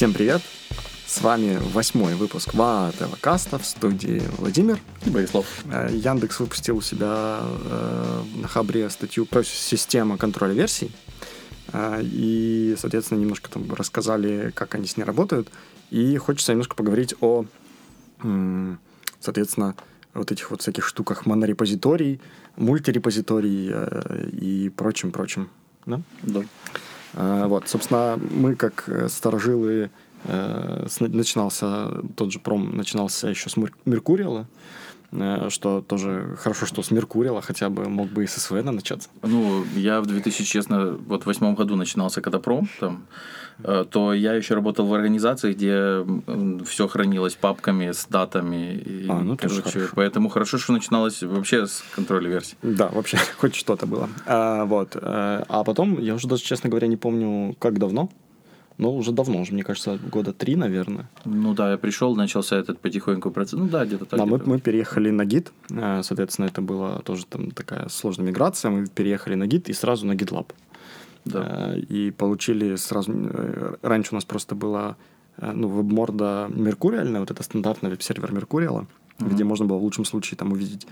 Всем привет! С вами восьмой выпуск ВАТВ Каста в студии Владимир и Борислав. Э, Яндекс выпустил у себя э, на Хабре статью про систему контроля версий. Э, и, соответственно, немножко там рассказали, как они с ней работают. И хочется немножко поговорить о, соответственно, вот этих вот всяких штуках монорепозиторий, мультирепозиторий и прочим-прочим. Да? Да. Вот, собственно, мы как сторожилы Э, начинался, тот же пром начинался еще с Меркуриала, э, что тоже хорошо, что с Меркуриала хотя бы мог бы и с СВН начаться. Ну, я в 2000, честно, вот восьмом году начинался когда пром, там, э, то я еще работал в организации, где все хранилось папками с датами. И, а, ну, короче, хорошо. Поэтому хорошо, что начиналось вообще с контроля версий. Да, вообще хоть что-то было. А, вот. А потом, я уже даже, честно говоря, не помню, как давно, ну, уже давно, уже, мне кажется, года три, наверное. Ну да, я пришел, начался этот потихоньку процесс. Ну да, где-то так. Да, мы, мы переехали на гид. Э, соответственно, это была тоже там такая сложная миграция. Мы переехали на гид и сразу на GitLab. Да. Э, и получили сразу... Э, раньше у нас просто была ну, веб-морда Меркуриальная, вот это стандартный веб-сервер Меркуриала, mm-hmm. где можно было в лучшем случае там увидеть,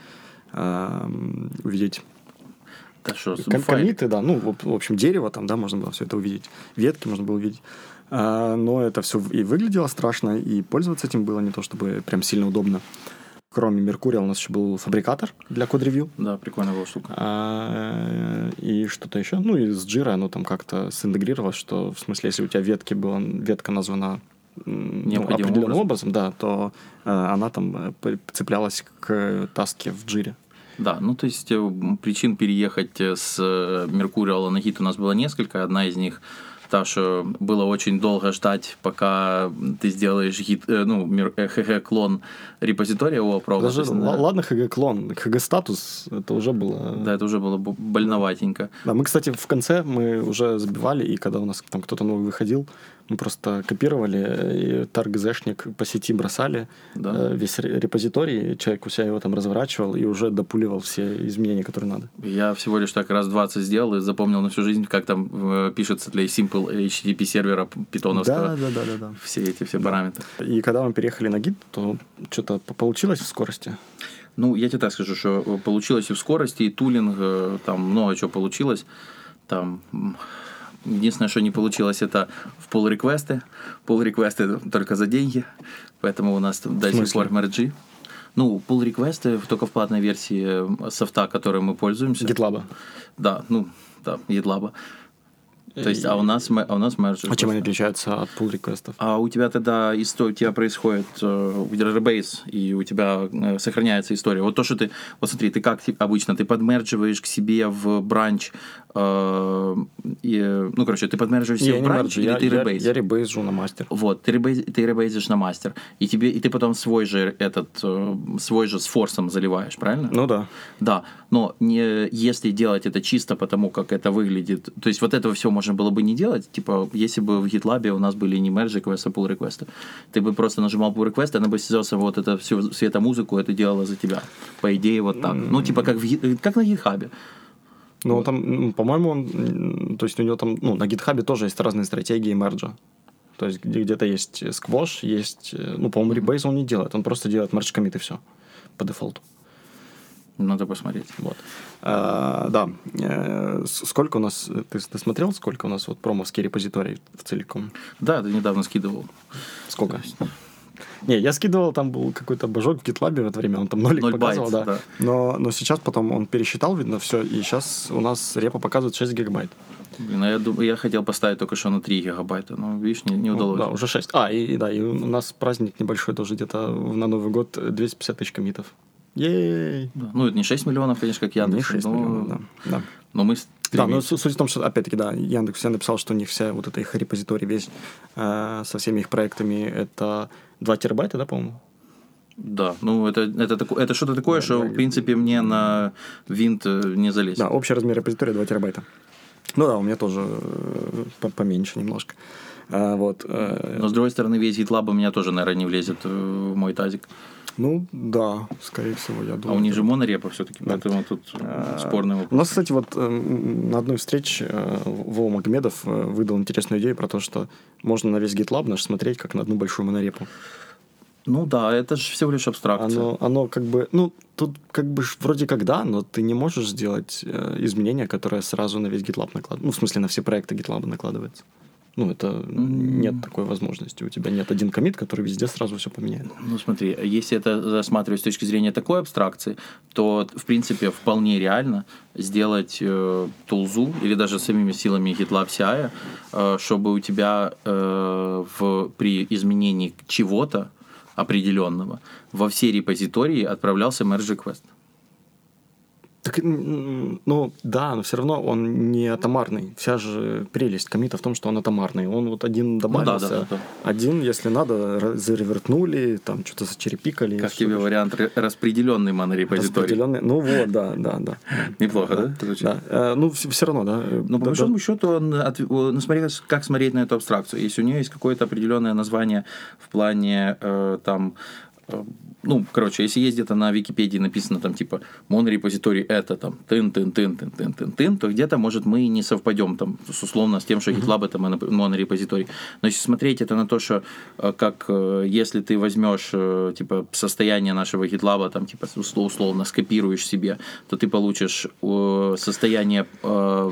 увидеть да что, комиты, да, ну, в, общем, дерево там, да, можно было все это увидеть, ветки можно было увидеть. А, но это все и выглядело страшно, и пользоваться этим было не то чтобы прям сильно удобно. Кроме Меркурия у нас еще был фабрикатор для код-ревью. Да, прикольная была штука. А, и что-то еще. Ну, и с Jira оно там как-то синтегрировалось, что, в смысле, если у тебя ветки была, ветка названа ну, определенным образом. образом, да, то э, она там э, цеплялась к таске в джире. Да, ну то есть э, причин переехать э, с э, Меркуриала на Гит у нас было несколько. Одна из них та, что было очень долго ждать, пока ты сделаешь гид, ну, HG-клон репозитория у Даже, да. ладно, HG-клон, HG-статус, это уже было... Да, это уже было больноватенько. Да, мы, кстати, в конце мы уже забивали, и когда у нас там кто-то новый выходил, мы просто копировали, и таргзешник по сети бросали да. Э, весь репозиторий, человек у себя его там разворачивал и уже допуливал все изменения, которые надо. Я всего лишь так раз 20 сделал и запомнил на всю жизнь, как там э, пишется для Simple HTTP сервера питоновского. Да, да, да, да, да. Все эти все параметры. И когда мы переехали на Git, то что-то получилось в скорости? Ну, я тебе так скажу, что получилось и в скорости, и тулинг, э, там много чего получилось. Там Единственное, что не получилось, это в pull реквесты Pull реквесты только за деньги, поэтому у нас до сих пор мерджи. Ну, pull реквесты только в платной версии софта, которой мы пользуемся. GitLab. Да, ну, да, GitLab. То есть, а у нас, а у нас мерджер. А чем они отличаются от pull реквестов? А у тебя тогда история, у тебя происходит э, database, и у тебя э, сохраняется история. Вот то, что ты, вот смотри, ты как обычно, ты подмердживаешь к себе в бранч, э, и, ну, короче, ты подмердживаешь себе в бранч, или я, ты ребейз? Я, я ребейзжу на мастер. Вот, ты, ребейз, ты ребейзишь на мастер, и, тебе, и ты потом свой же этот, э, свой же с форсом заливаешь, правильно? Ну да. Да, но не, если делать это чисто потому, как это выглядит, то есть вот этого все можно было бы не делать, типа, если бы в GitLab у нас были не merge request, а pull request, ты бы просто нажимал pull request, она бы сидела вот это всю светомузыку, это делала за тебя. По идее, вот так. Mm-hmm. Ну, типа, как, в, как на GitHub. Ну, вот. там, по-моему, он, то есть у него там, ну, на GitHub тоже есть разные стратегии мерджа. То есть где- где-то есть сквош, есть, ну, по-моему, Rebase он не делает, он просто делает merge commit и все по дефолту. Надо посмотреть. Вот. А, да. Э, сколько у нас... Ты, ты смотрел, сколько у нас вот промовский репозиторий в целиком? Да, ты недавно скидывал. Сколько? Не, я скидывал, там был какой-то божок в GitLab в это время, он там нолик 0 показывал, байт, да. да. Но, но сейчас потом он пересчитал, видно, все, и сейчас у нас репа показывает 6 гигабайт. Блин, а я, думаю, я хотел поставить только что на 3 гигабайта, но, видишь, не, не удалось. Ну, да, уже 6. А, и, да, и у нас праздник небольшой тоже, где-то на Новый год 250 тысяч комитов. Да. Ну, это не 6 миллионов, конечно, как Яндекс. Не 6 но... миллионов, да. да. Но мы да, но суть в том, что, опять-таки, да, Яндекс все написал, что у них вся вот эта их репозиторий весь э, со всеми их проектами это 2 терабайта, да, по-моему? Да, ну это, это, это что-то такое, да, что, да, в принципе, мне на винт э, не залезет. Да, общий размер репозитория 2 терабайта. Ну да, у меня тоже э, поменьше немножко. А, вот. э, Но с другой стороны, весь GitLab у меня тоже, наверное, не влезет в мой тазик. Ну, да, скорее всего, я А думаю. у них же монорепа все-таки, поэтому тут э, спорный У вопрос. нас, кстати, вот э, на одной встрече э, Вова Магомедов э, выдал интересную идею про то, что можно на весь GitLab наш смотреть как на одну большую монорепу. Ну да, это же всего лишь абстракция. Оно, оно как бы, ну, тут как бы вроде как да, но ты не можешь сделать э, изменения, которые сразу на весь GitLab накладываются. Ну, в смысле, на все проекты GitLab накладываются. Ну, это нет такой возможности. У тебя нет один комит, который везде сразу все поменяет. Ну смотри, если это рассматривать с точки зрения такой абстракции, то в принципе вполне реально сделать э, тулзу или даже самими силами GitLab CI, э, чтобы у тебя э, в, при изменении чего-то определенного во все репозитории отправлялся merge request. Так, ну, да, но все равно он не атомарный. Вся же прелесть комита в том, что он атомарный. Он вот один добавился, да, да, да. один, если надо, заревертнули, там что-то зачерепикали. Как что-то тебе вариант ре- распределенный монорепозиторий? распределенный. Ну вот, да, да, да. Неплохо, да? Да. Э, Ну, все, равно, да. Но по да, большому да. счету, он от- ну, смотри, как смотреть на эту абстракцию. Если у нее есть какое-то определенное название в плане э, там ну, короче, если есть где-то на Википедии написано там типа монорепозиторий это там тын тын тын тын тын тын тын то где-то, может, мы не совпадем там с условно с тем, что GitLab это моно- монорепозиторий. Но если смотреть это на то, что э, как э, если ты возьмешь э, типа состояние нашего GitLab, там типа усло- условно скопируешь себе, то ты получишь состояние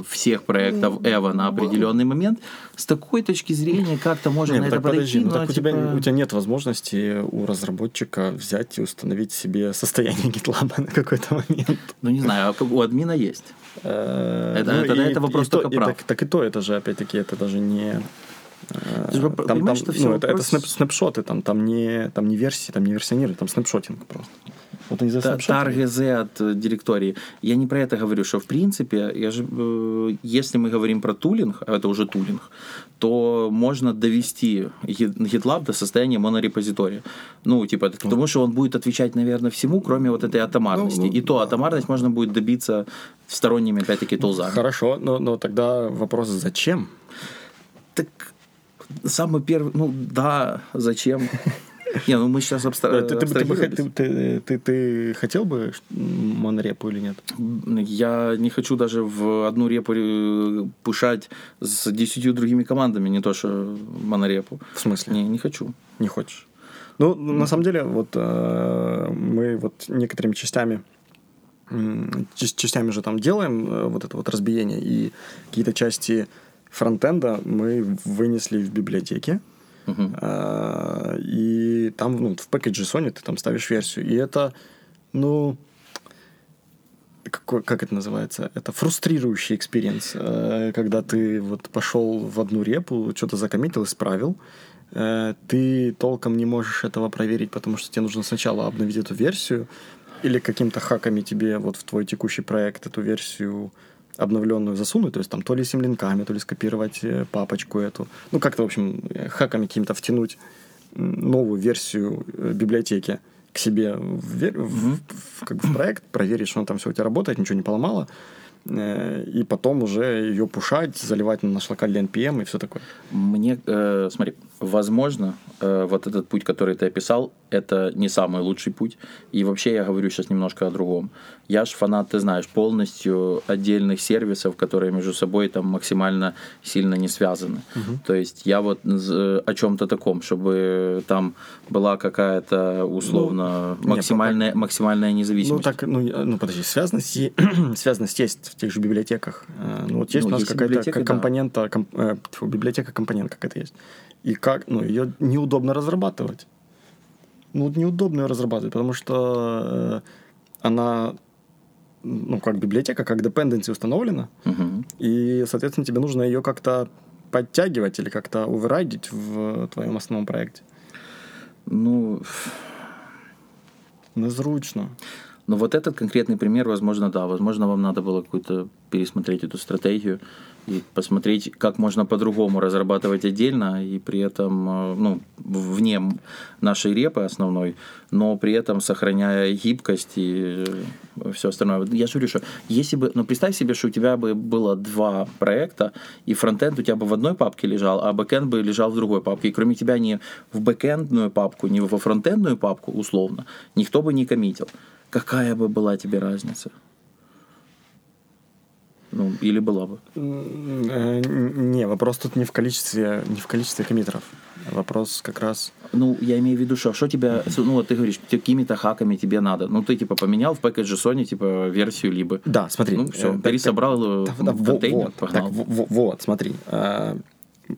всех проектов Эва на определенный момент. С такой точки зрения как-то можно Не, на ну это так подожди, подойти, ну но так у, тебя, типа- у тебя нет возможности у разработчика взять и установить себе состояние GitLab на какой-то момент. Ну, не знаю, а у админа есть. Это, Это- это- это вопрос то, только и прав. так, так и то, это же, опять-таки, это даже не... э, Ты же Там, там, что ну, это, это вопрос- снэп- снапшоты, там, там, не, там не версии, там не версионирование, там снапшотинг просто. Вот они за Та- снапшотинг. Tar.gz от э, директории. Я не про это говорю, что в принципе, я же, э, если мы говорим про тулинг, а это уже тулинг, то можно довести Git- GitLab до состояния монорепозитория. Ну, типа, к тому, что он будет отвечать, наверное, всему, кроме вот этой атомарности. Ну, ну, И то атомарность можно будет добиться сторонними, опять-таки, тулзами. Хорошо, но, но тогда вопрос, зачем? Так самый первый, ну да, зачем? Не, ну мы сейчас Э, абстра... Ты, хотел бы монорепу или нет? Я не хочу даже в одну репу э, пушать с десятью другими командами, не то что монорепу. В смысле? Не, не хочу. Не хочешь? Ну, на самом деле, вот э, мы вот некоторыми частями частями же там делаем вот это вот разбиение, и какие-то части фронтенда мы вынесли в библиотеке, А, и там ну, в package.json ты там ставишь версию. И это, ну, какой, как это называется? Это фрустрирующий experience, э, когда ты вот пошел в одну репу, что-то закоммитил, исправил, э, ты толком не можешь этого проверить, потому что тебе нужно сначала обновить эту версию, или каким-то хаками тебе вот в твой текущий проект эту версию обновленную засунуть, то есть там то ли симлинками, то ли скопировать э, папочку эту, ну как-то, в общем, э, хаками каким-то втянуть новую версию э, библиотеки к себе в, вер- в- в- как бы в проект, проверить, что она там все у тебя работает, ничего не поломало, и потом уже ее пушать, заливать на наш локальный NPM и все такое. Мне, э, смотри, возможно, э, вот этот путь, который ты описал, это не самый лучший путь. И вообще я говорю сейчас немножко о другом. Я ж фанат, ты знаешь, полностью отдельных сервисов, которые между собой там максимально сильно не связаны. То есть я вот з- о чем-то таком, чтобы там была какая-то условно Ну, максимальная, максимальная Ну, независимость. так, ну, ну подожди, связанность, связанность есть в тех же библиотеках. Э, Ну, вот есть Ну, у нас какая-то ка- да. компонента, комп- э, библиотека компонент какая-то есть. И как, ну, ее неудобно разрабатывать. Ну, неудобно ее разрабатывать, потому что э, она, ну, как библиотека, как dependency установлена, Мгм. и, соответственно, тебе нужно ее как-то подтягивать или как-то оверрайдить в твоем основном проекте. Ну, Незручно. Ну, вот этот конкретный пример, возможно, да. Возможно, вам надо было какую-то пересмотреть эту стратегию и посмотреть, как можно по-другому разрабатывать отдельно и при этом, э, ну, вне нашей репы основной, но при этом сохраняя гибкость и все остальное. Я же говорю, что если бы, ну, представь себе, что у тебя бы было два проекта, и фронтенд у тебя бы в одной папке лежал, а бэкенд бы лежал в другой папке, и кроме тебя ни в бэкендную папку, ни во фронтендную папку, условно, никто бы не коммитил. Какая бы была тебе разница? Ну, или была бы? Э, не, вопрос тут не в количестве, не в количестве коммитеров. Вопрос как раз... Ну, я имею в виду, что, что тебя... Ну, вот ты говоришь, какими-то хаками тебе надо. Ну, ты, типа, поменял в пакетже Sony, типа, версию либо... Да, смотри. Ну, все, э, пересобрал так, да, контейнер, вот, погнал. Так, вот, вот, смотри. Э,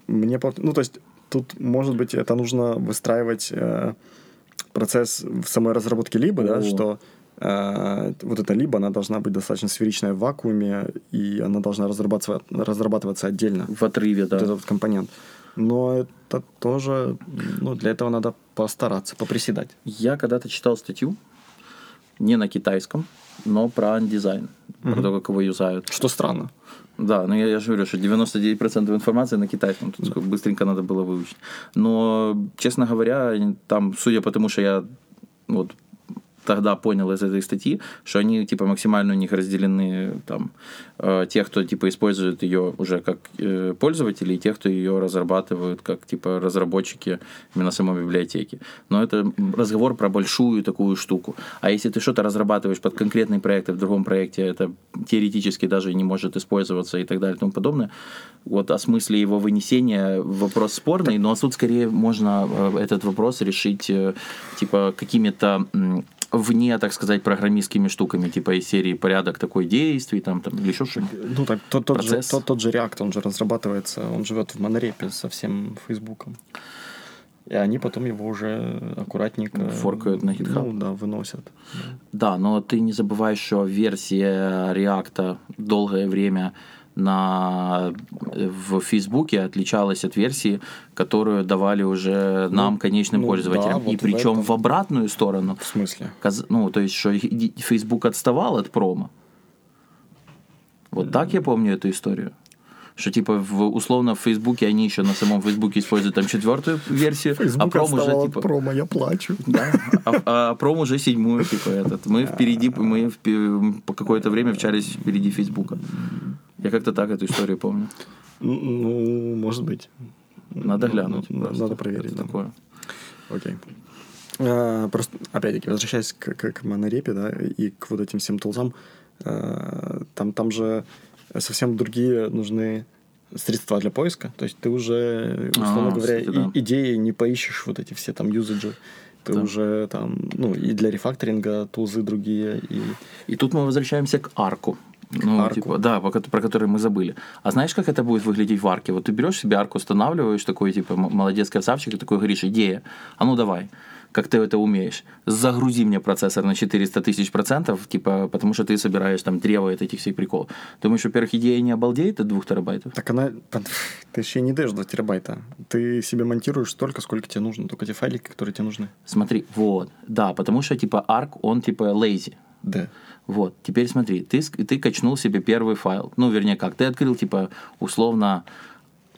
мне... Ну, то есть, тут, может быть, это нужно выстраивать процесс в самой разработке либо, да, что Э, вот эта либо, она должна быть достаточно сферичная в вакууме, и она должна разрабатываться, разрабатываться отдельно. В отрыве, да. Вот этот компонент. Но это тоже, ну, для этого надо постараться, поприседать. Я когда-то читал статью, не на китайском, но про андизайн, угу. про то, как его юзают. Что странно. Да, но я, я же говорю, что 99% информации на китайском, тут да. быстренько надо было выучить. Но, честно говоря, там, судя по тому, что я вот тогда понял из этой статьи, что они типа максимально у них разделены там э, те, кто типа использует ее уже как э, пользователи, и те, кто ее разрабатывают как типа разработчики именно самой библиотеки. Но это разговор про большую такую штуку. А если ты что-то разрабатываешь под конкретный проект, и в другом проекте это теоретически даже не может использоваться и так далее и тому подобное, вот о смысле его вынесения вопрос спорный, но тут скорее можно э, этот вопрос решить э, типа какими-то вне, так сказать, программистскими штуками, типа из серии порядок такой действий, там, там или еще что-нибудь. Ну, так, тот, тот, же, тот, тот же React, он же разрабатывается, он живет в монорепе со всем Фейсбуком. И они потом его уже аккуратненько... Форкают на GitHub. Ну, да, выносят. Да, но ты не забываешь, что версия React долгое время на, в Фейсбуке отличалась от версии, которую давали уже нам, ну, конечным ну, пользователям. Да, вот И причем в, в обратную сторону. В смысле? Ну, то есть, что Facebook отставал от промо. Вот так я помню эту историю. Что типа в, условно в Фейсбуке они еще на самом Фейсбуке используют там четвертую версию, Facebook а пром уже типа. промо, я плачу. Да, а, а пром уже седьмую, типа этот. Мы впереди, мы в, по какое-то время вчались впереди Фейсбука. Я как-то так эту историю помню. Ну, может быть. Надо глянуть. Надо, надо проверить. Да. Такое. Окей. А, просто, опять-таки, возвращаясь к, к, к монорепе, да, и к вот этим всем тулзам, а, там, там же совсем другие нужны средства для поиска. То есть ты уже, условно а, говоря, кстати, да. и, идеи не поищешь вот эти все там юзаджи. Ты да. уже там, ну, и для рефакторинга тулзы другие. И... и тут мы возвращаемся к арку. Ну, арку. типа, да, про, который мы забыли. А знаешь, как это будет выглядеть в арке? Вот ты берешь себе арку, устанавливаешь, такой, типа, молодец, красавчик, и такой говоришь, идея, а ну давай как ты это умеешь. Загрузи мне процессор на 400 тысяч процентов, типа, потому что ты собираешь там древо от этих всех приколов. Думаешь, во-первых, идея не обалдеет от 2 терабайтов? Так она... Ты еще не даешь 2 терабайта. Ты себе монтируешь столько, сколько тебе нужно, только те файлики, которые тебе нужны. Смотри, вот, да, потому что, типа, ARC, он, типа, lazy. Да. Вот, теперь смотри, ты, ты качнул себе первый файл. Ну, вернее, как, ты открыл, типа, условно,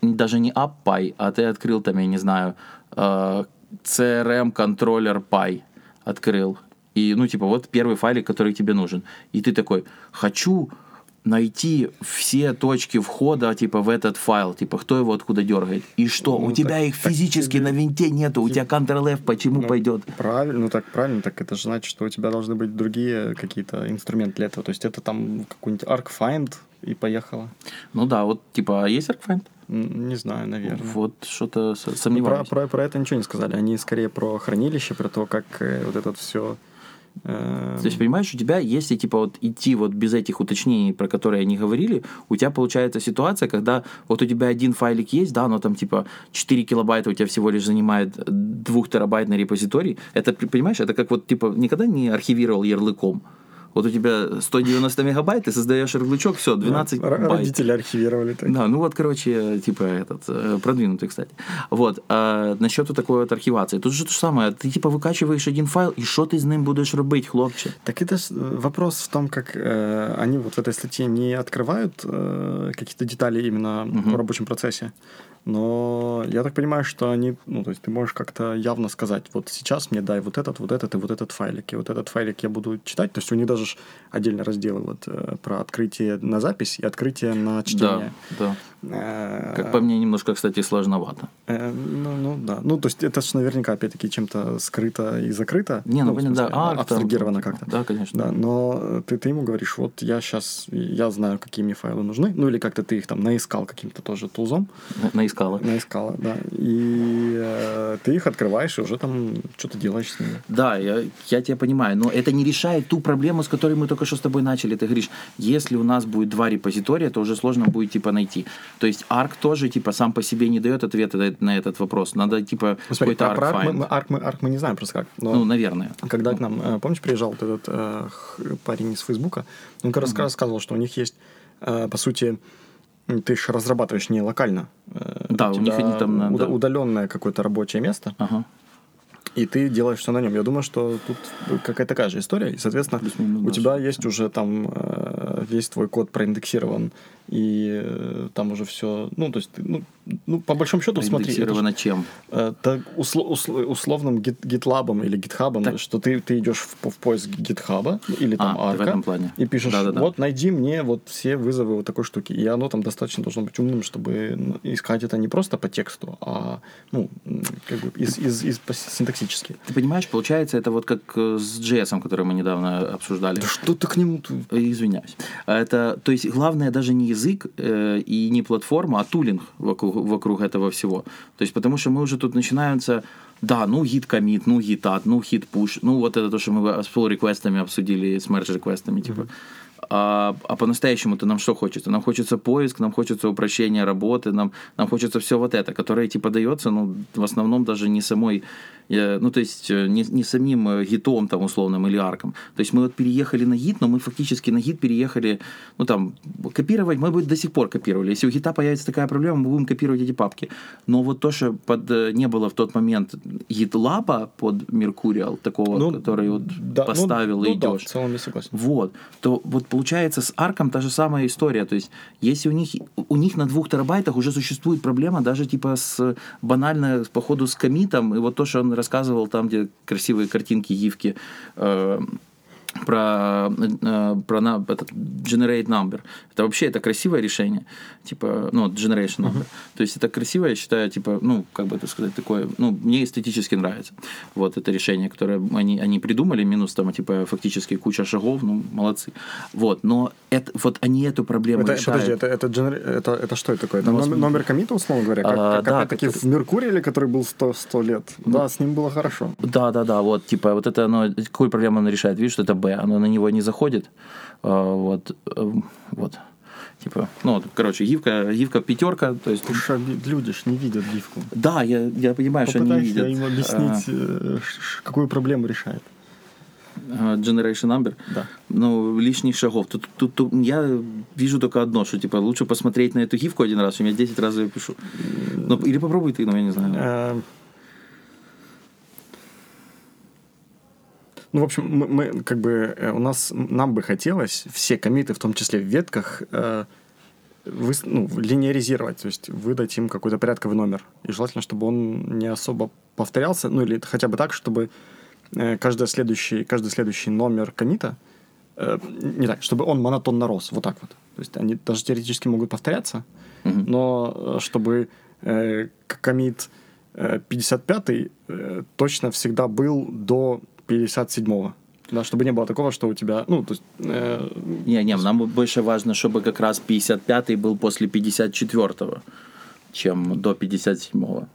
даже не AppPy, а ты открыл там, я не знаю, э, CRM контроллер Py открыл. И, ну, типа, вот первый файлик, который тебе нужен. И ты такой, хочу найти все точки входа, типа, в этот файл, типа, кто его откуда дергает. И что, ну, у тебя так, их физически тебе... на винте нету, у тебя Ctrl-F почему ну, пойдет? Правильно, ну так правильно, так это же значит, что у тебя должны быть другие какие-то инструменты для этого. То есть это там какой-нибудь ArcFind и поехало. Ну да, вот, типа, а есть ArcFind? Не знаю, наверное. Вот что-то сомневаюсь. Ну, про, про, про это ничего не сказали. Они скорее про хранилище, про то, как э, вот это все. То есть, понимаешь, у тебя, если типа вот идти вот без этих уточнений, про которые они говорили, у тебя получается ситуация, когда вот у тебя один файлик есть, да, но там типа 4 килобайта у тебя всего лишь занимает 2 терабайтный репозиторий. Это, понимаешь, это как вот типа никогда не архивировал ярлыком. Вот у тебя 190 мегабайт, ты создаешь ярлычок, все, 12 Р- байт. Родители архивировали. так. Да, ну вот, короче, типа этот, э, продвинутый, кстати. Вот, а насчет вот такой вот архивации. Тут же то же самое, ты типа выкачиваешь один файл, и что ты з ним будешь робити, хлопче? Так это ж, э, вопрос в том, как э, они вот в этой статье не открывают э, какие-то детали именно в рабочем процессе. Но я так понимаю, что они, ну, то есть ты можешь как-то явно сказать, вот сейчас мне дай вот этот, вот этот и вот этот файлик. И вот этот файлик я буду читать. То есть у них даже отдельно разделы вот э, про открытие на запись и открытие на чтение. Да, да. Э, Как по мне, немножко, кстати, сложновато. э, ну, ну, да. Ну, то есть это же наверняка, опять-таки, чем-то скрыто и закрыто. Не, ну, в понятно, да, там, абстрагировано как-то. Да, конечно. Да, но ты, ты ему говоришь, вот я сейчас, я знаю, какие мне файлы нужны, ну или как-то ты их там наискал каким-то тоже тулзом, На- Наискала. наискала, да, и э, ты их открываешь и уже там что-то делаешь с ними. Да, я, я тебя понимаю, но это не решает ту проблему, с которой мы только что с тобой начали. Ты говоришь, если у нас будет два репозитория, то уже сложно будет типа найти. То есть Arc тоже типа сам по себе не дает ответа на- этот вопрос. Надо типа Ну, какой-то про Arc, мы, find. мы- Arc, мы, не знаем просто как, но Ну, наверное. когда к нам, э, помнишь, приезжал вот этот э, парень из Фейсбука, он как раз рассказывал, что у них есть, э, по сути, ты же разрабатываешь не локально. э, Да, у них тебя они там уда- да. удаленное какое-то рабочее место, Ага. И ты делаешь все на нем. Я думаю, что тут какая-то такая же история. И, соответственно, у да. тебя есть уже там э, весь твой код проиндексирован, и э, там уже все. Ну, то есть, ну, ну, по большому счету, смотри. это ж, Индексировано чем? э, так усло- усл- условным гит- гитлабом или гитхабом, Так. что ты, ты идешь в, в поиск гитхаба или там А, арка и пишешь, Да-да-да. вот найди мне вот все вызовы вот такой штуки. И оно там достаточно должно быть умным, чтобы искать это не просто по тексту, а ну, как бы из, из, из, по- синтаксически. Ты понимаешь, получается, это вот как э, с JS, который мы недавно обсуждали. Да что ты к нему... Извиняюсь. Это, то есть главное даже не язык э, и не платформа, а тулинг вокруг, вокруг этого всего. То есть потому что мы уже тут начинаются, да, ну гид комит, ну гит add, ну гит push, ну вот это то, что мы с pull реквестами обсудили, с merge реквестами, типа. А, а по-настоящему-то нам что хочется? Нам хочется поиск, нам хочется упрощение работы, нам, нам хочется все вот это, которое типа дается, ну, в основном даже не самой, э, ну, то есть э, не, не самим э, гитом там условным или арком. То есть мы вот переехали на гит, но мы фактически на гит переехали, ну, там, копировать, мы бы до сих пор копировали. Если у гита появится такая проблема, мы будем копировать эти папки. Но вот то, что под, э, не было в тот момент гитлаба под Mercurial, такого, который вот да, ну, поставил ну и да, идешь. в целом я согласен. Вот. То вот получается с арком та же самая история. То есть, если у них, у них на двух терабайтах уже существует проблема даже типа с банально, походу, с комитом, и вот то, что он рассказывал там, где красивые картинки, гифки, э, про, э, про на, этот generate number. Это вообще это красивое решение, типа, ну, generation number. То есть это красивое, я считаю, типа, ну, как бы это сказать, такое, ну, мне эстетически нравится. Вот это решение, которое они, они придумали, минус там, типа, фактически куча шагов, ну, молодцы. Вот, но это, вот они эту проблему Это, решают. подожди, это, это, генер- это, это что это такое? Это Ну, номер, номер комита, условно говоря? Как, А, как да, опять-таки как в Меркурии, который был 100, 100 лет. Да, с ним было хорошо. Да, да, да, вот, типа, вот это оно, какую проблему оно решает? Видишь, что это Оно на него не заходит, а, вот, эм, вот, типа, ну, короче, гифка, гифка пятерка, то есть, что люди ж не видят гифку. да, я, я понимаю, что они видят. им объяснить, э, ш- ш- какую проблему решает. а, Generation Number, Да. ну, лишних шагов. Тут, тут, тут я вижу только одно, что, типа, лучше посмотреть на эту гифку один раз, чем я 10 раз ее пишу. Ну, или попробуй ты, ну, я не знаю. Ну, в общем, мы, мы, как бы э, у нас нам бы хотелось все комиты, в том числе в ветках, э, выс- ну, линеаризировать, то есть выдать им какой-то порядковый номер. И желательно, чтобы он не особо повторялся, ну или хотя бы так, чтобы э, каждый следующий, каждый следующий номер комита, э, не так, чтобы он монотонно рос, вот так вот. То есть они даже теоретически могут повторяться, Мгм. но э, чтобы э, комит э, 55 э, точно всегда был до 57-го. Да, чтобы не было такого, что у тебя, ну, то есть, э, Не, не, нам больше важно, чтобы как раз 55-й был после 54-го, чем до 57-го.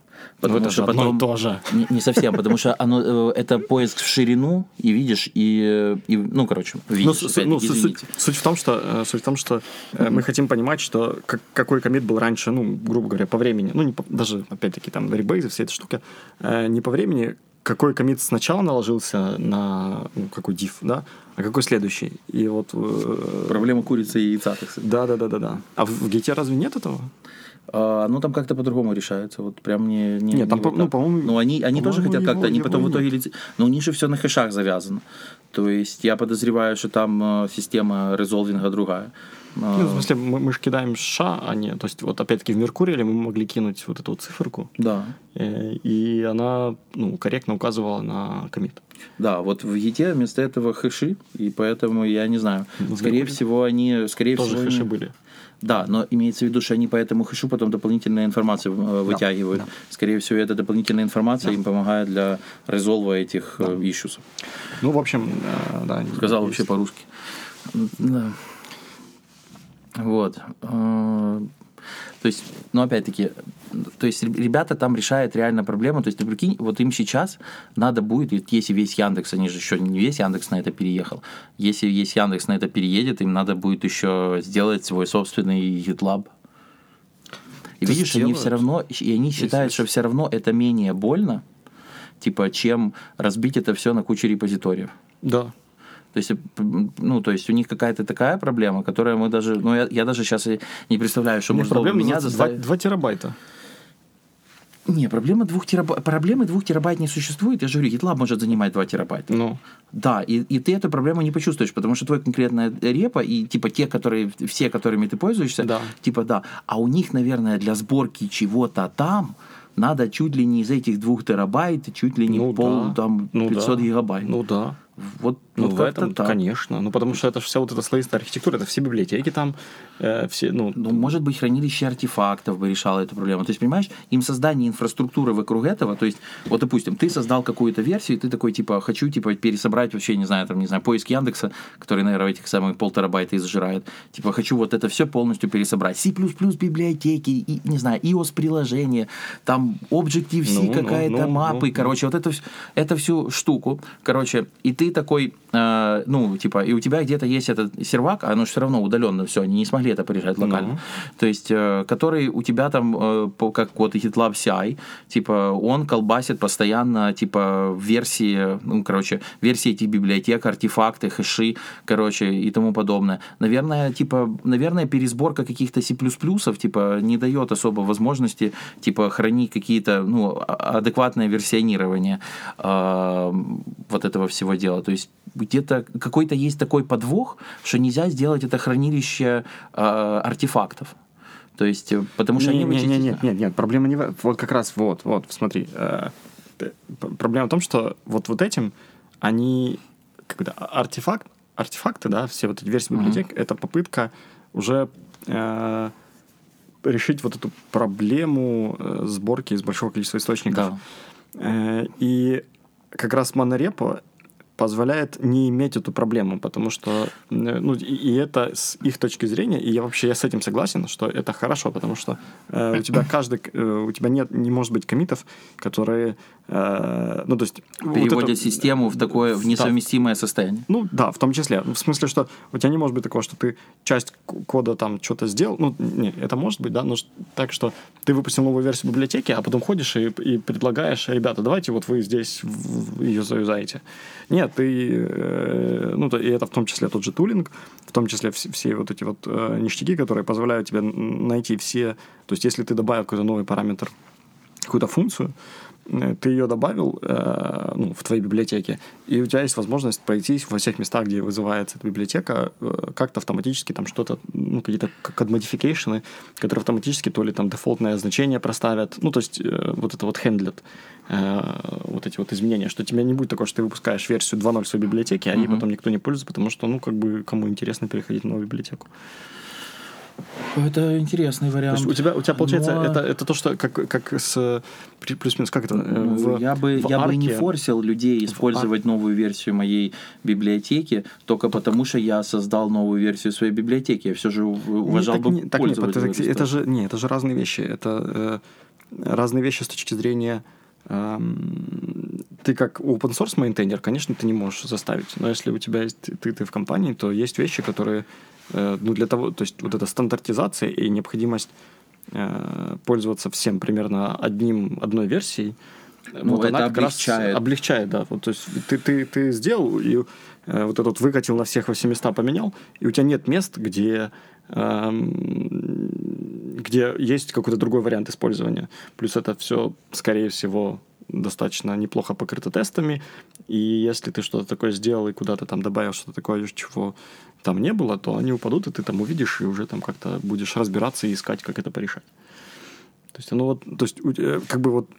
Потому Ну, это что же одно потом... и то же. Не, не совсем, потому что оно, э, это поиск в ширину, и видишь, и, и ну, короче, видишь, Ну, с- ну, суть, суть в том, что, э, суть в том, что э, мы хотим понимать, что как- какой комит был раньше, ну, грубо говоря, по времени, ну, не по- даже, опять-таки, там, Rebase, все эта штука, э, не по времени, какой комит сначала наложился на ну, какой div, да, а какой следующий? И вот... э, Проблема курицы и яйца, так сказать. Да, да, да, да, да. А в, в Гите разве нет этого? А, ну, там как-то по-другому решается. Вот прям не... не Нет, там, не по- вот ну, по-моему, Ну, они, они тоже по-моему, хотят как-то, они потом в итоге... лице- Но у них же все на хэшах завязано. То есть я подозреваю, что там э, система резолвинга другая. А, Ну, в смысле, мы, мы же кидаем ша, а не... То есть, вот опять-таки в Меркурии мы могли кинуть вот эту вот циферку, Да. э, и она, ну, корректно указывала на комит. Да, вот в Гите вместо этого хэши, и поэтому я не знаю. Ну, Скорее Меркурии всего, они... Скорее Тоже всего, хэши они- были. Да, но имеется в виду, что они по этому хэшу потом дополнительную информацию э, вытягивают. да. Скорее всего, эта дополнительная информация им помогает для резолва этих э, issues. Ну, в общем, да. Сказал есть. вообще по-русски. Да. Вот. Э, То есть, ну, опять-таки, то есть ребята там решают реально проблему. То есть, ты прикинь, вот им сейчас надо будет, если весь Яндекс, они же еще не весь Яндекс на это переехал, если весь Яндекс на это переедет, им надо будет еще сделать свой собственный GitLab. И видишь, они сделают. все равно, и они считают, что все равно это менее больно, типа, чем разбить это все на кучу репозиториев. Да. То есть, ну, то есть у них какая-то такая проблема, которая мы даже, ну, я, я даже сейчас не представляю, что проблема меня 2, заставить. 2 терабайта. Не, проблема двух терабайт, проблемы двух терабайт не существует. Я же говорю, GitLab может занимать 2 терабайта. Ну, Да, и, и ты эту проблему не почувствуешь, потому что твоя конкретная репа и типа те, которые, все, которыми ты пользуешься, Да. типа да. А у них, наверное, для сборки чего-то там надо чуть ли не из этих двух терабайт, чуть ли не ну пол, да. там, ну, 500 да. гигабайт. Ну да. Вот, Ну, вот в этом, так. конечно. Ну, потому что это же вся вот эта слоистая архитектура, это все библиотеки там, э, все, ну, Ну, может быть, хранилище артефактов бы решало эту проблему. То есть, понимаешь, им создание инфраструктуры вокруг этого, то есть, вот, допустим, ты создал какую-то версию, и ты такой, типа, хочу, типа, пересобрать вообще, не знаю, там, не знаю, поиск Яндекса, который, наверное, этих самых полтерабайта изжирает. Типа, хочу вот это все полностью пересобрать. C++ библиотеки, и, не знаю, iOS-приложение, там, Objective-C Ну, ну, какая-то, ну, мапы, ну, короче, вот это, это всю штуку, короче, и ты такой, э, ну, типа, и у тебя где-то есть этот сервак, а оно же все равно удаленно все, они не смогли это порешать локально. Ну. То есть, э, который у тебя там, э, по- как вот GitLab CI, типа, он колбасит постоянно, типа, версии, ну, короче, версии этих библиотек, артефакты, хэши, короче, и тому подобное. Наверное, типа, наверное, пересборка каких-то C++, типа, не дает особо возможности, типа, хранить какие-то, ну, а- адекватное версионирование э, вот этого всего дела. То есть, где-то какой-то есть такой подвох, что нельзя сделать это хранилище э, артефактов. То есть, э, потому что не, они... не, не, вычислят- нет, нет, нет, проблема не в Вот как раз, вот, вот, смотри. э, проблема в том, что вот, вот этим они, когда артефакт, артефакты, да, все вот эти версии библиотек, это попытка уже э, решить вот эту проблему э, сборки из большого количества источников. Да. Э, И как раз монорепо позволяет не иметь эту проблему, потому что, э, ну, и, и это с их точки зрения, и я вообще я с этим согласен, что это хорошо, потому что э, у тебя каждый, э, у тебя нет, не может быть комитов, которые, э, ну, то есть... вот Переводят это- систему в такое, в Да. несовместимое состояние. ну да, в том числе. В смысле, что у тебя не может быть такого, что ты часть кода там что-то сделал. Ну, не, это может быть, да, но так, что ты выпустил новую версию библиотеки, а потом ходишь и, и предлагаешь, ребята, давайте вот вы здесь ее заюзаете. Нет, ты, э, ну, то- и это в том числе тот же tooling, в том числе все, все вот эти вот э, ништяки, которые позволяют тебе найти все... То есть, если ты добавил какой-то новый параметр, какую-то функцию, э, ты ее добавил э, ну, в твоей библиотеке, и у тебя есть возможность пройтись во всех местах, где вызывается эта библиотека, э, как-то автоматически там что-то, ну, какие-то code modification -ы, которые автоматически то ли там дефолтное значение проставят, ну, то есть э, вот это вот хендлят э, вот эти вот изменения, что у тебя не будет такого, что ты выпускаешь версию 2.0 своей библиотеки, а ей Мгм. потом никто не пользуется, потому что, ну, как бы, кому интересно переходить в новую библиотеку. Это интересный То вариант. есть у тебя, у тебя получается, Но- это, это то, что как, как с плюс-минус, как это? э, Ну, в- я бы, в я бы не арке- форсил людей использовать новую версию моей библиотеки только потому, что я создал новую версию своей библиотеки. Я все же уважал Не, бы так, не, так нет, пользователя. это, это же не, это же разные вещи. Это э, разные вещи с точки зрения эм, ты как open source мейнтейнер, конечно, ты не можешь заставить. Но если у тебя есть ты, ты в компании, то есть вещи, которые ну для того, то есть вот эта стандартизация и необходимость э, пользоваться всем примерно одним одной версией, Ну, вот это она как раз облегчает. облегчает, да. Вот, то есть ты, ты, ты сделал и э, вот этот выкатил на всех во все места поменял, и у тебя нет мест, где эм, где есть какой-то другой вариант использования. Плюс это все, скорее всего, достаточно неплохо покрыто тестами, и если ты что-то такое сделал и куда-то там добавил что-то такое, чего там не было, то они упадут, и ты там увидишь, и уже там как-то будешь разбираться и искать, как это порешать. То есть, ну вот, то есть, э, как бы вот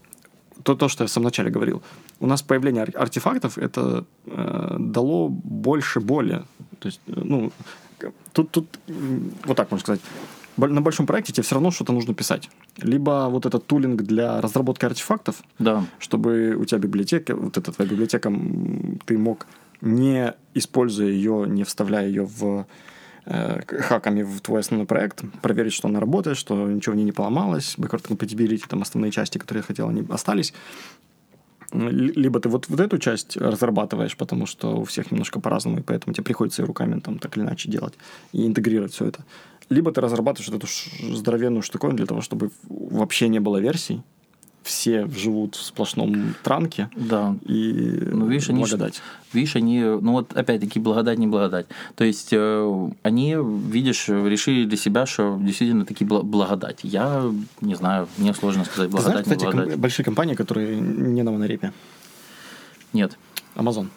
то, то, что я в самом начале говорил. У нас появление ар- артефактов это э, дало больше боли. То есть, э, ну, тут, тут вот так можно сказать. На большом проекте тебе все равно что-то нужно писать. Либо вот этот тулинг для разработки артефактов, Да. чтобы у тебя библиотека, вот эта твоя библиотека, ты мог, не используя ее, не вставляя ее в э, хаками в твой основной проект, проверить, что она работает, что ничего в ней не поломалось, compatibility, там основные части, которые я хотел, они остались. Либо ты вот, вот эту часть разрабатываешь, потому что у всех немножко по-разному, и поэтому тебе приходится и руками там так или иначе делать и интегрировать все это. Либо ты разрабатываешь эту здоровенную штуковину для того, чтобы вообще не было версий, все живут в сплошном транке, Да. и Ну, видишь, они благодать. Видишь, они, ну вот опять-таки благодать, не благодать. То есть э, они, видишь, решили для себя, что действительно таки бла- благодать. Я не знаю, мне сложно сказать, Ты знаешь, благодать, кстати, благодать. ком- большие компании, которые не на монорепе. Нет. Amazon.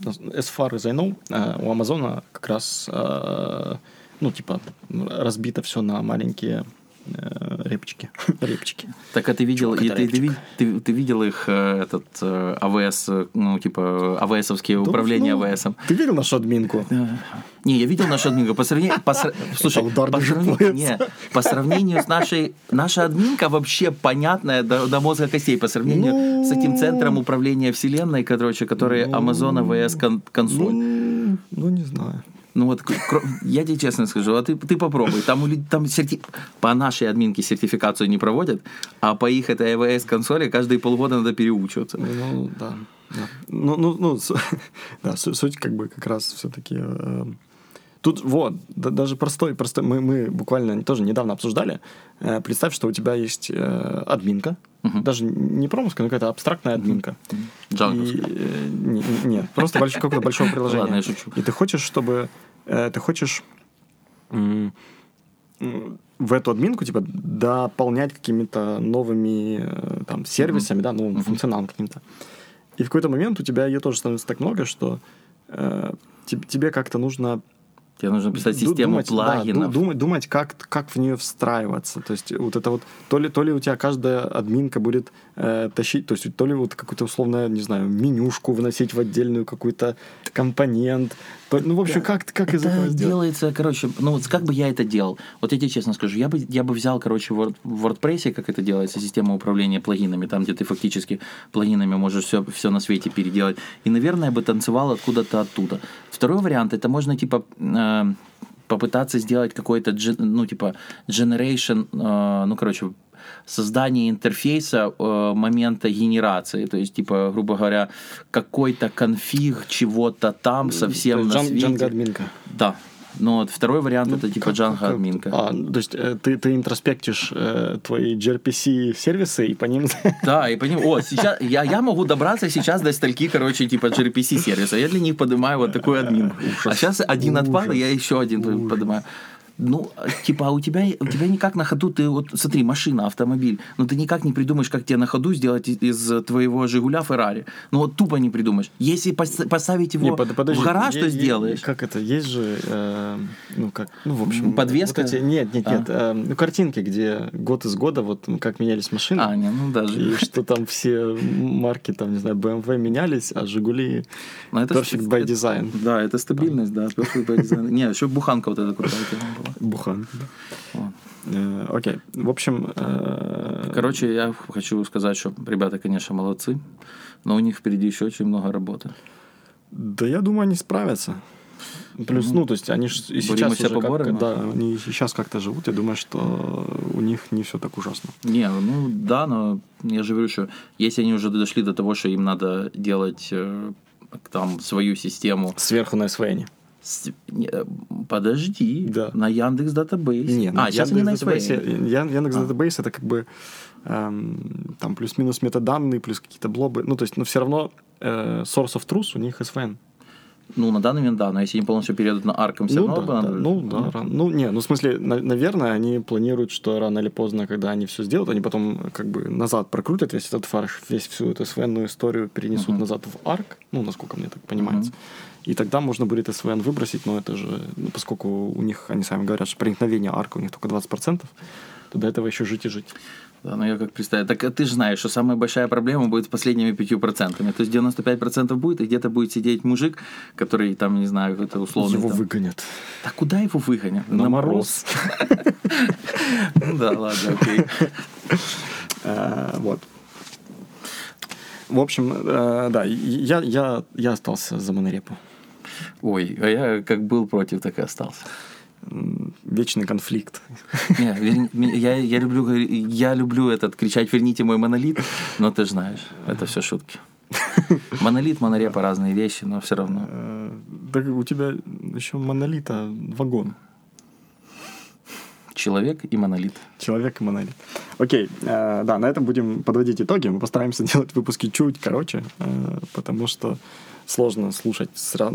As far as I know, э, у Амазона как раз, э, ну, типа, разбито все на маленькие э, репчики. репчики. Так а ты видел, и ты, ты, ты, ты видел их, э, этот э, АВС, ну, типа, АВСовские управления Ну, АВСом? Ты видел нашу админку? Не, я видел нашу админку. По сравнению, по, слушай, по, сравнению, не, по сравнению с нашей, наша админка вообще понятная до, до мозга костей по сравнению с этим центром управления вселенной, короче, который Amazon AWS кон- консоль. Ну, ну, не знаю. Ну вот, я тебе честно скажу, а ты, ты попробуй. Там, у там серти- по нашей админке сертификацию не проводят, а по их этой AWS консоли каждые полгода надо переучиваться. Ну, да. да. Ну, ну, ну, да, су- суть как бы как раз все-таки... Тут вот, да- даже простой, простой, мы, мы буквально тоже недавно обсуждали. Э, представь, что у тебя есть э, админка, даже не промовская, но какая-то абстрактная админка. Джанговская. И, э, не- не- нет, просто больш- какое-то большое приложение. Ладно, я шучу. И ты хочешь, чтобы... э, ты хочешь м, м, в эту админку типа дополнять какими-то новыми э, там сервисами, да, новым функционалом каким-то. И в какой-то момент у тебя ее тоже становится так много, что э, теб- тебе как-то нужно Тебе нужно писать систему думать, да, плагинов. ду- думать, думать, как, как в нее встраиваться. То есть вот это вот, то ли, то ли у тебя каждая админка будет э, тащить, то есть то ли вот какую-то условно, не знаю, менюшку выносить в отдельную какой-то компонент. Ну, в общем, как, как из Это этого сделать? делается, короче, ну вот как бы я это делал? Вот я тебе честно скажу, я бы, я бы взял, короче, в Word- в WordPress, как это делается, система управления плагинами, там, где ты фактически плагинами можешь все, все на свете переделать. И, наверное, бы танцевал откуда-то оттуда. Второй вариант, это можно, типа, э, попытаться сделать какой-то, ну, типа, generation, э, ну, короче, создание интерфейса э, момента генерации, то есть, типа, грубо говоря, какой-то конфиг чего-то там совсем на Джан- свете. Django админка. Да. Но вот второй вариант это типа Как- Django админка. А, то есть э, ты, ты интроспектишь э, твои gRPC сервисы и по ним... Да, и поним... О, сейчас я, я могу добраться сейчас до стальки, короче, типа gRPC сервиса. Я для них поднимаю вот такую админку. А сейчас один отпал, и я еще один поднимаю. Ну, типа, а у тебя, у тебя никак на ходу, ты вот, смотри, машина, автомобиль, но ты никак не придумаешь, как тебе на ходу сделать из, из твоего Жигуля Феррари. Ну, вот тупо не придумаешь. Если пос- поставить его Не, под- подожди, в гараж, что сделаешь? Как это? Есть же, э, ну как, ну в общем... Подвеска? вот эти- нет, нет, А. нет. э, ну картинки, где год из года вот как менялись машины. А, не, ну даже. И что там все марки, там, не знаю, BMW менялись, а Жигули Ну, это Perfect by design. Да, это стабильность, да. Perfect by design. Не, еще буханка вот эта крутая была. Бухан. Вот. Э, Окей. В общем... э, Короче, я хочу сказать, что ребята, конечно, молодцы, но у них впереди еще очень много работы. Да я думаю, они справятся. Плюс, ну, то есть они ж и сейчас уже как, да, они сейчас как-то живут. Я думаю, что у них не все так ужасно. Не, ну да, но я же говорю, что если они уже дошли до того, что им надо делать э, там свою систему, Сверху на SVN. Не, э, подожди, Да. на Яндекс Датабейс. Не, а, сейчас они на Яндекс.Датабейс, SVN. Я- Яндекс А. Database это как бы эм, там плюс-минус метаданные, плюс какие-то блобы. Ну, то есть, но все равно э, source of truth у них SVN. Ну, на данный момент, да, но если они полностью перейдут на Arkham, все Ну равно да, да, надо- ну да, рано. ну не, ну в смысле, на- наверное, они планируют, что рано или поздно, когда они все сделают, они потом как бы назад прокрутят весь этот фарш, весь всю эту СВНную историю перенесут Мгм. назад в арк, ну, насколько мне так понимается. И тогда можно будет СВН выбросить, но это же, ну, поскольку у них, они сами говорят, что проникновение арка у них только 20%, то до этого еще жить и жить. Да, ну я как представляю. Так а ты же знаешь, что самая большая проблема будет с последними 5%. То есть 95% будет, и где-то будет сидеть мужик, который там, не знаю, какой-то условный. Его там- выгонят. Да куда его выгонят? На мороз. Ну да, ладно, окей. Э, Вот. В общем, э, да, я, я, я остался за монорепу. Ой, а я как был против, так и остался. Вечный конфликт. Не, верни- я, я, люблю, я люблю этот кричать «верните мой монолит», но ты знаешь, это все шутки. Монолит, монорепа разные вещи, но все равно. Э, Так у тебя еще монолита вагон. Человек и монолит. Человек и монолит. Окей, э, да, на этом будем подводить итоги. Мы постараемся делать выпуски чуть короче, э, потому что сложно слушать сра-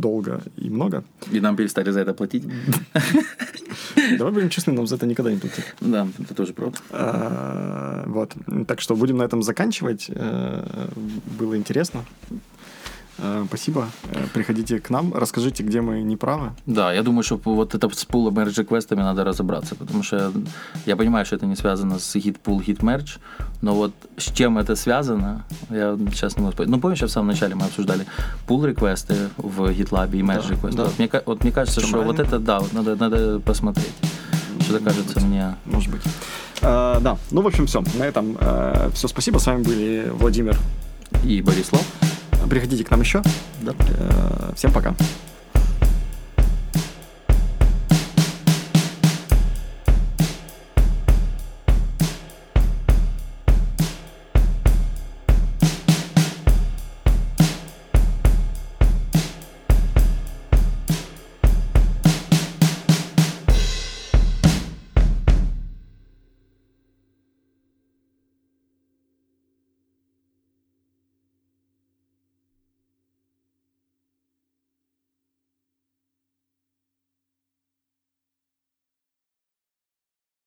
долго и много. И нам перестали за это платить. Давай будем честны, нам за это никогда не платили. Да, это тоже правда. Э, Вот. Так что будем на этом заканчивать. Э, Было интересно. Э, Спасибо. Э, Приходите к нам, расскажите, где мы не правы. Да, я думаю, что вот это с пулом merge квестами надо разобраться, потому что я, понимаю, что это не связано с hit merge, но вот с чем это связано, я сейчас не могу сказать. Ну, помнишь, в самом начале мы обсуждали pull реквесты в GitLab и merge Да, да. Вот, мне, вот мне кажется, Чем что вот это, да, вот надо, надо посмотреть. Что-то кажется мне... Может быть. Э, Да, ну, в общем, все. На этом все. Спасибо. С вами были Владимир. И Борислав. Приходите к нам еще. Да. Э, Всем пока.